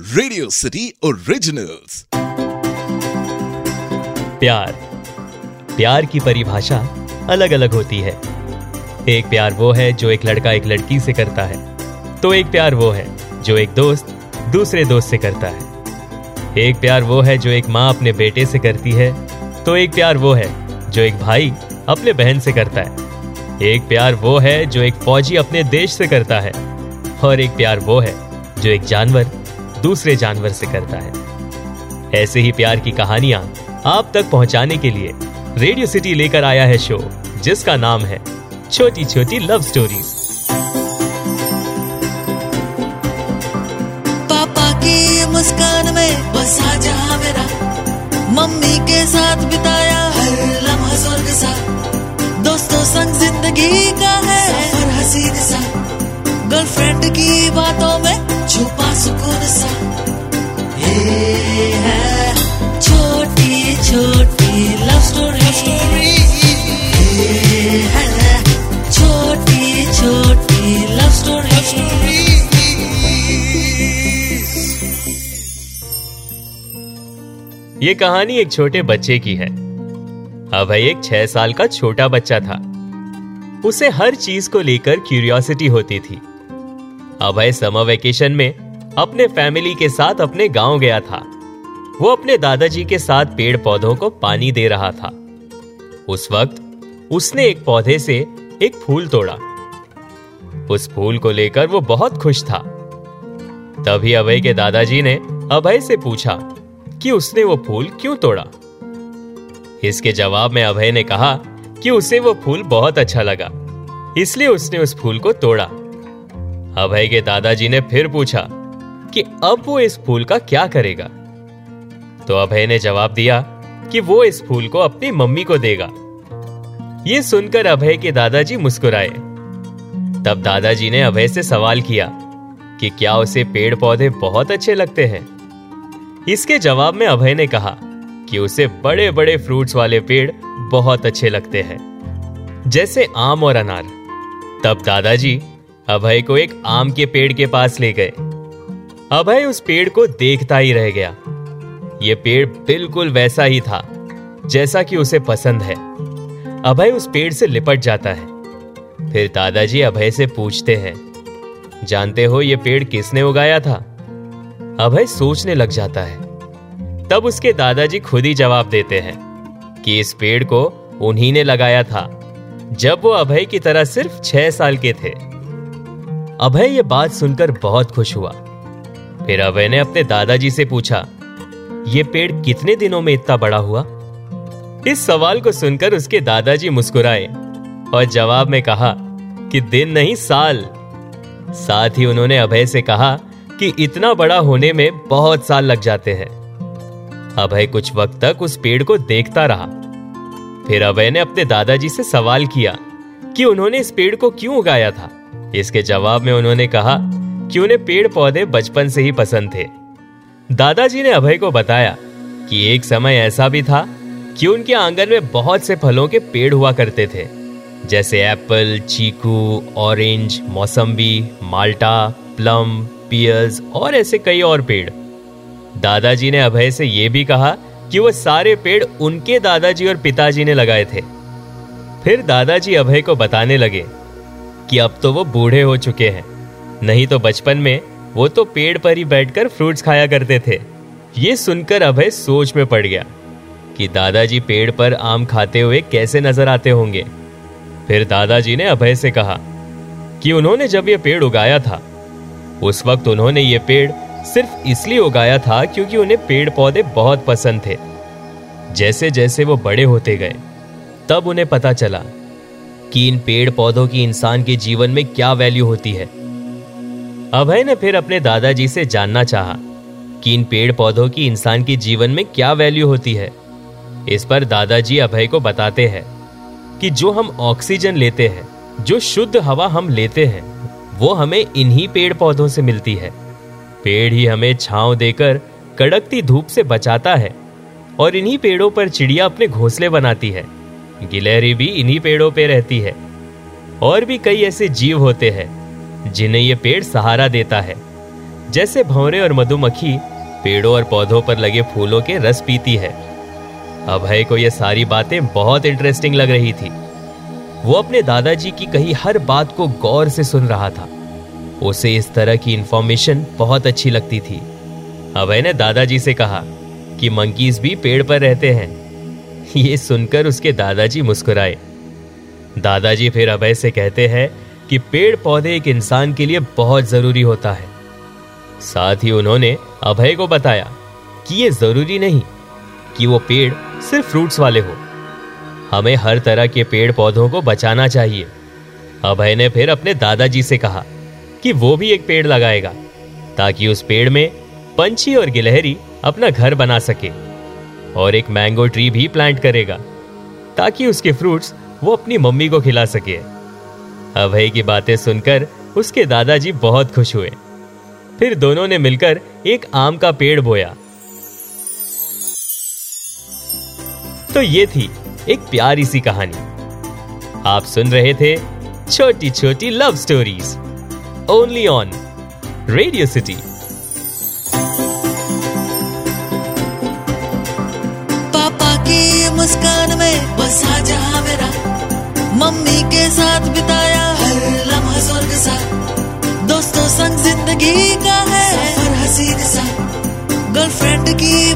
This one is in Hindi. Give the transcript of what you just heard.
रेडियो सिटी ओरिजिनल्स प्यार। प्यार की परिभाषा अलग अलग होती है। एक प्यार वो है जो एक लड़का एक लड़की से करता है तो एक प्यार वो है जो एक दोस्त दूसरे दोस्त से करता है। एक प्यार वो है जो एक माँ अपने बेटे से करती है तो एक प्यार वो है जो एक भाई अपने बहन से करता है। एक प्यार वो है जो एक फौजी अपने देश से करता है, और एक प्यार वो है जो एक जानवर दूसरे जानवर से करता है। ऐसे ही प्यार की कहानियाँ आप तक पहुँचाने के लिए रेडियो सिटी लेकर आया है शो, जिसका नाम है छोटी छोटी लव स्टोरीज। पापा की मुस्कान में बसा जहाँ मेरा। मम्मी के साथ बिताया हर लम्हा स्वर्ग सा। दोस्तों संग ज़िंदगी का है हसीन सा। गर्लफ्रेंड की बातों ये कहानी एक छोटे बच्चे की है। अभय एक छह साल का छोटा बच्चा था। उसे हर चीज़ को लेकर क्यूरियोसिटी होती थी। अभय समर वेकेशन में अपने फैमिली के साथ अपने गाँव गया था। वो अपने दादाजी के साथ पेड़ पौधों को पानी दे रहा था। उस वक्त उसने एक पौधे से एक फूल तोड़ा। उस फूल को लेकर वो बहुत खुश था। तभी अभय के दादाजी ने अभय से पूछा कि उसने वो फूल क्यों तोड़ा? इसके जवाब में अभय ने कहा कि उसे वो फूल बहुत अच्छा लगा, इसलिए उसने उस फूल को तोड़ा। अभय के दादाजी ने फिर पूछा कि अब वो इस फूल का क्या करेगा? तो अभय ने जवाब दिया कि वो इस फूल को अपनी मम्मी को देगा। ये सुनकर अभय के दादाजी मुस्कुराए। तब दादाजी ने अभय से सवाल किया कि क्या उसे पेड़ पौधे बहुत अच्छे लगते हैं? इसके जवाब में अभय ने कहा कि उसे बड़े बड़े फ्रूट्स वाले पेड़ बहुत अच्छे लगते हैं, जैसे आम और अनार। तब दादाजी अभय को एक आम के पेड़ के पास ले गए। अभय उस पेड़ को देखता ही रह गया। ये पेड़ बिल्कुल वैसा ही था, जैसा कि उसे पसंद है। अभय उस पेड़ से लिपट जाता है। फिर दादाजी अभय से पूछते हैं, जानते हो ये पेड़ किसने उगाया था? अभय सोचने लग जाता है। तब उसके दादाजी खुद ही जवाब देते हैं कि इस पेड़ को उन्हीं ने लगाया था, जब वो अभय की तरह सिर्फ़ छह साल के थे। अभय ये बात सुनकर बहुत खुश हुआ। फिर अभय ने अपने दादाजी से पूछा, ये पेड़ कितने दिनों में इतना बड़ा हुआ? इस सवाल को सुनकर उसके दादाजी मुस्कुराए और जवाब में कहा कि दिन नहीं, साल। साथ ही उन्होंने अभय से कहा कि इतना बड़ा होने में बहुत साल लग जाते हैं। अभय कुछ वक्त तक उस पेड़ को देखता रहा। फिर अभय ने अपने दादाजी से सवाल किया कि उन्होंने इस पेड़ को क्यों उगाया था? इसके जवाब में उन्होंने कहा कि उन्हें पेड़ पौधे बचपन से ही पसंद थे। दादाजी ने अभय को बताया कि एक समय ऐसा भी था कि उनके आँगन में बहुत से फलों के पेड़ हुआ करते थे, जैसे एप्पल, चीकू, ऑरेंज, मौसम्बी, माल्टा, प्लम पियर्स और ऐसे कई और पेड़। दादाजी ने अभय से यह भी कहा कि वो सारे पेड़ उनके दादाजी और पिताजी ने लगाए थे। फिर दादाजी अभय को बताने लगे कि अब तो वो बूढ़े हो चुके हैं। नहीं तो बचपन में वो तो पेड़ पर ही बैठकर फ्रूट्स खाया करते थे। ये सुनकर अभय सोच में पड़ गया कि दादाजी पेड़ पर आम खाते हुए कैसे नज़र आते होंगे। फिर दादाजी ने अभय से कहा कि उन्होंने जब ये पेड़ उगाया था उस वक्त उन्होंने ये पेड़ सिर्फ़ इसलिए उगाया था क्योंकि उन्हें पेड़ पौधे बहुत पसंद थे। जैसे जैसे वो बड़े होते गए, तब उन्हें पता चला कि इन पेड़ पौधों की इंसान के जीवन में क्या वैल्यू होती है। अभय ने फिर अपने दादाजी से जानना चाहा कि इन पेड़ पौधों की इंसान के जीवन में क्या वैल्यू होती है। इस पर दादाजी अभय को बताते हैं कि जो हम ऑक्सीजन लेते हैं, जो शुद्ध हवा हम लेते हैं वो हमें इन्हीं पेड़ पौधों से मिलती है। पेड़ ही हमें छांव देकर कड़कती धूप से बचाता है और इन्हीं पेड़ों पर चिड़िया अपने घोंसले बनाती है। गिलहरी भी इन्हीं पेड़ों पर पे रहती है। और भी कई ऐसे जीव होते हैं, जिन्हें ये पेड़ सहारा देता है। जैसे भौरे और मधुमक्खी पेड़ों और पौधों पर लगे फूलों के रस पीती है। अभय को यह सारी बातें बहुत इंटरेस्टिंग लग रही थी। वो अपने दादाजी की कही हर बात को गौर से सुन रहा था। उसे इस तरह की इंफॉर्मेशन बहुत अच्छी लगती थी। अभय ने, दादाजी से कहा कि मंकीज भी पेड़ पर रहते हैं। ये सुनकर उसके दादाजी मुस्कुराए। दादाजी फिर अभय से कहते हैं कि पेड़ पौधे एक इंसान के लिए बहुत ज़रूरी होता है। साथ ही उन्होंने अभय को बताया कि यह ज़रूरी नहीं कि वो पेड़ सिर्फ़ फ्रूट्स वाले हो। हमें हर तरह के पेड़ पौधों को बचाना चाहिए। अभय ने फिर अपने दादाजी से कहा कि वो भी एक पेड़ लगाएगा, ताकि उस पेड़ में पंछी और गिलहरी अपना घर बना सके, और एक मैंगो ट्री भी प्लांट करेगा, ताकि उसके फ्रूट्स वो अपनी मम्मी को खिला सके। अभय की बातें सुनकर उसके दादाजी बहुत खुश हुए। फिर दोनों ने मिलकर एक आम का पेड़ बोया। तो ये थी एक प्यारी सी कहानी। आप सुन रहे थे छोटी छोटी love stories only on radio city पापा की मुस्कान में बसा जहाँ मेरा, मम्मी के साथ बिताया हर लम्हा स्वर्ग सा। दोस्तों संग ज़िंदगी का है हसीन सा गर्लफ्रेंड की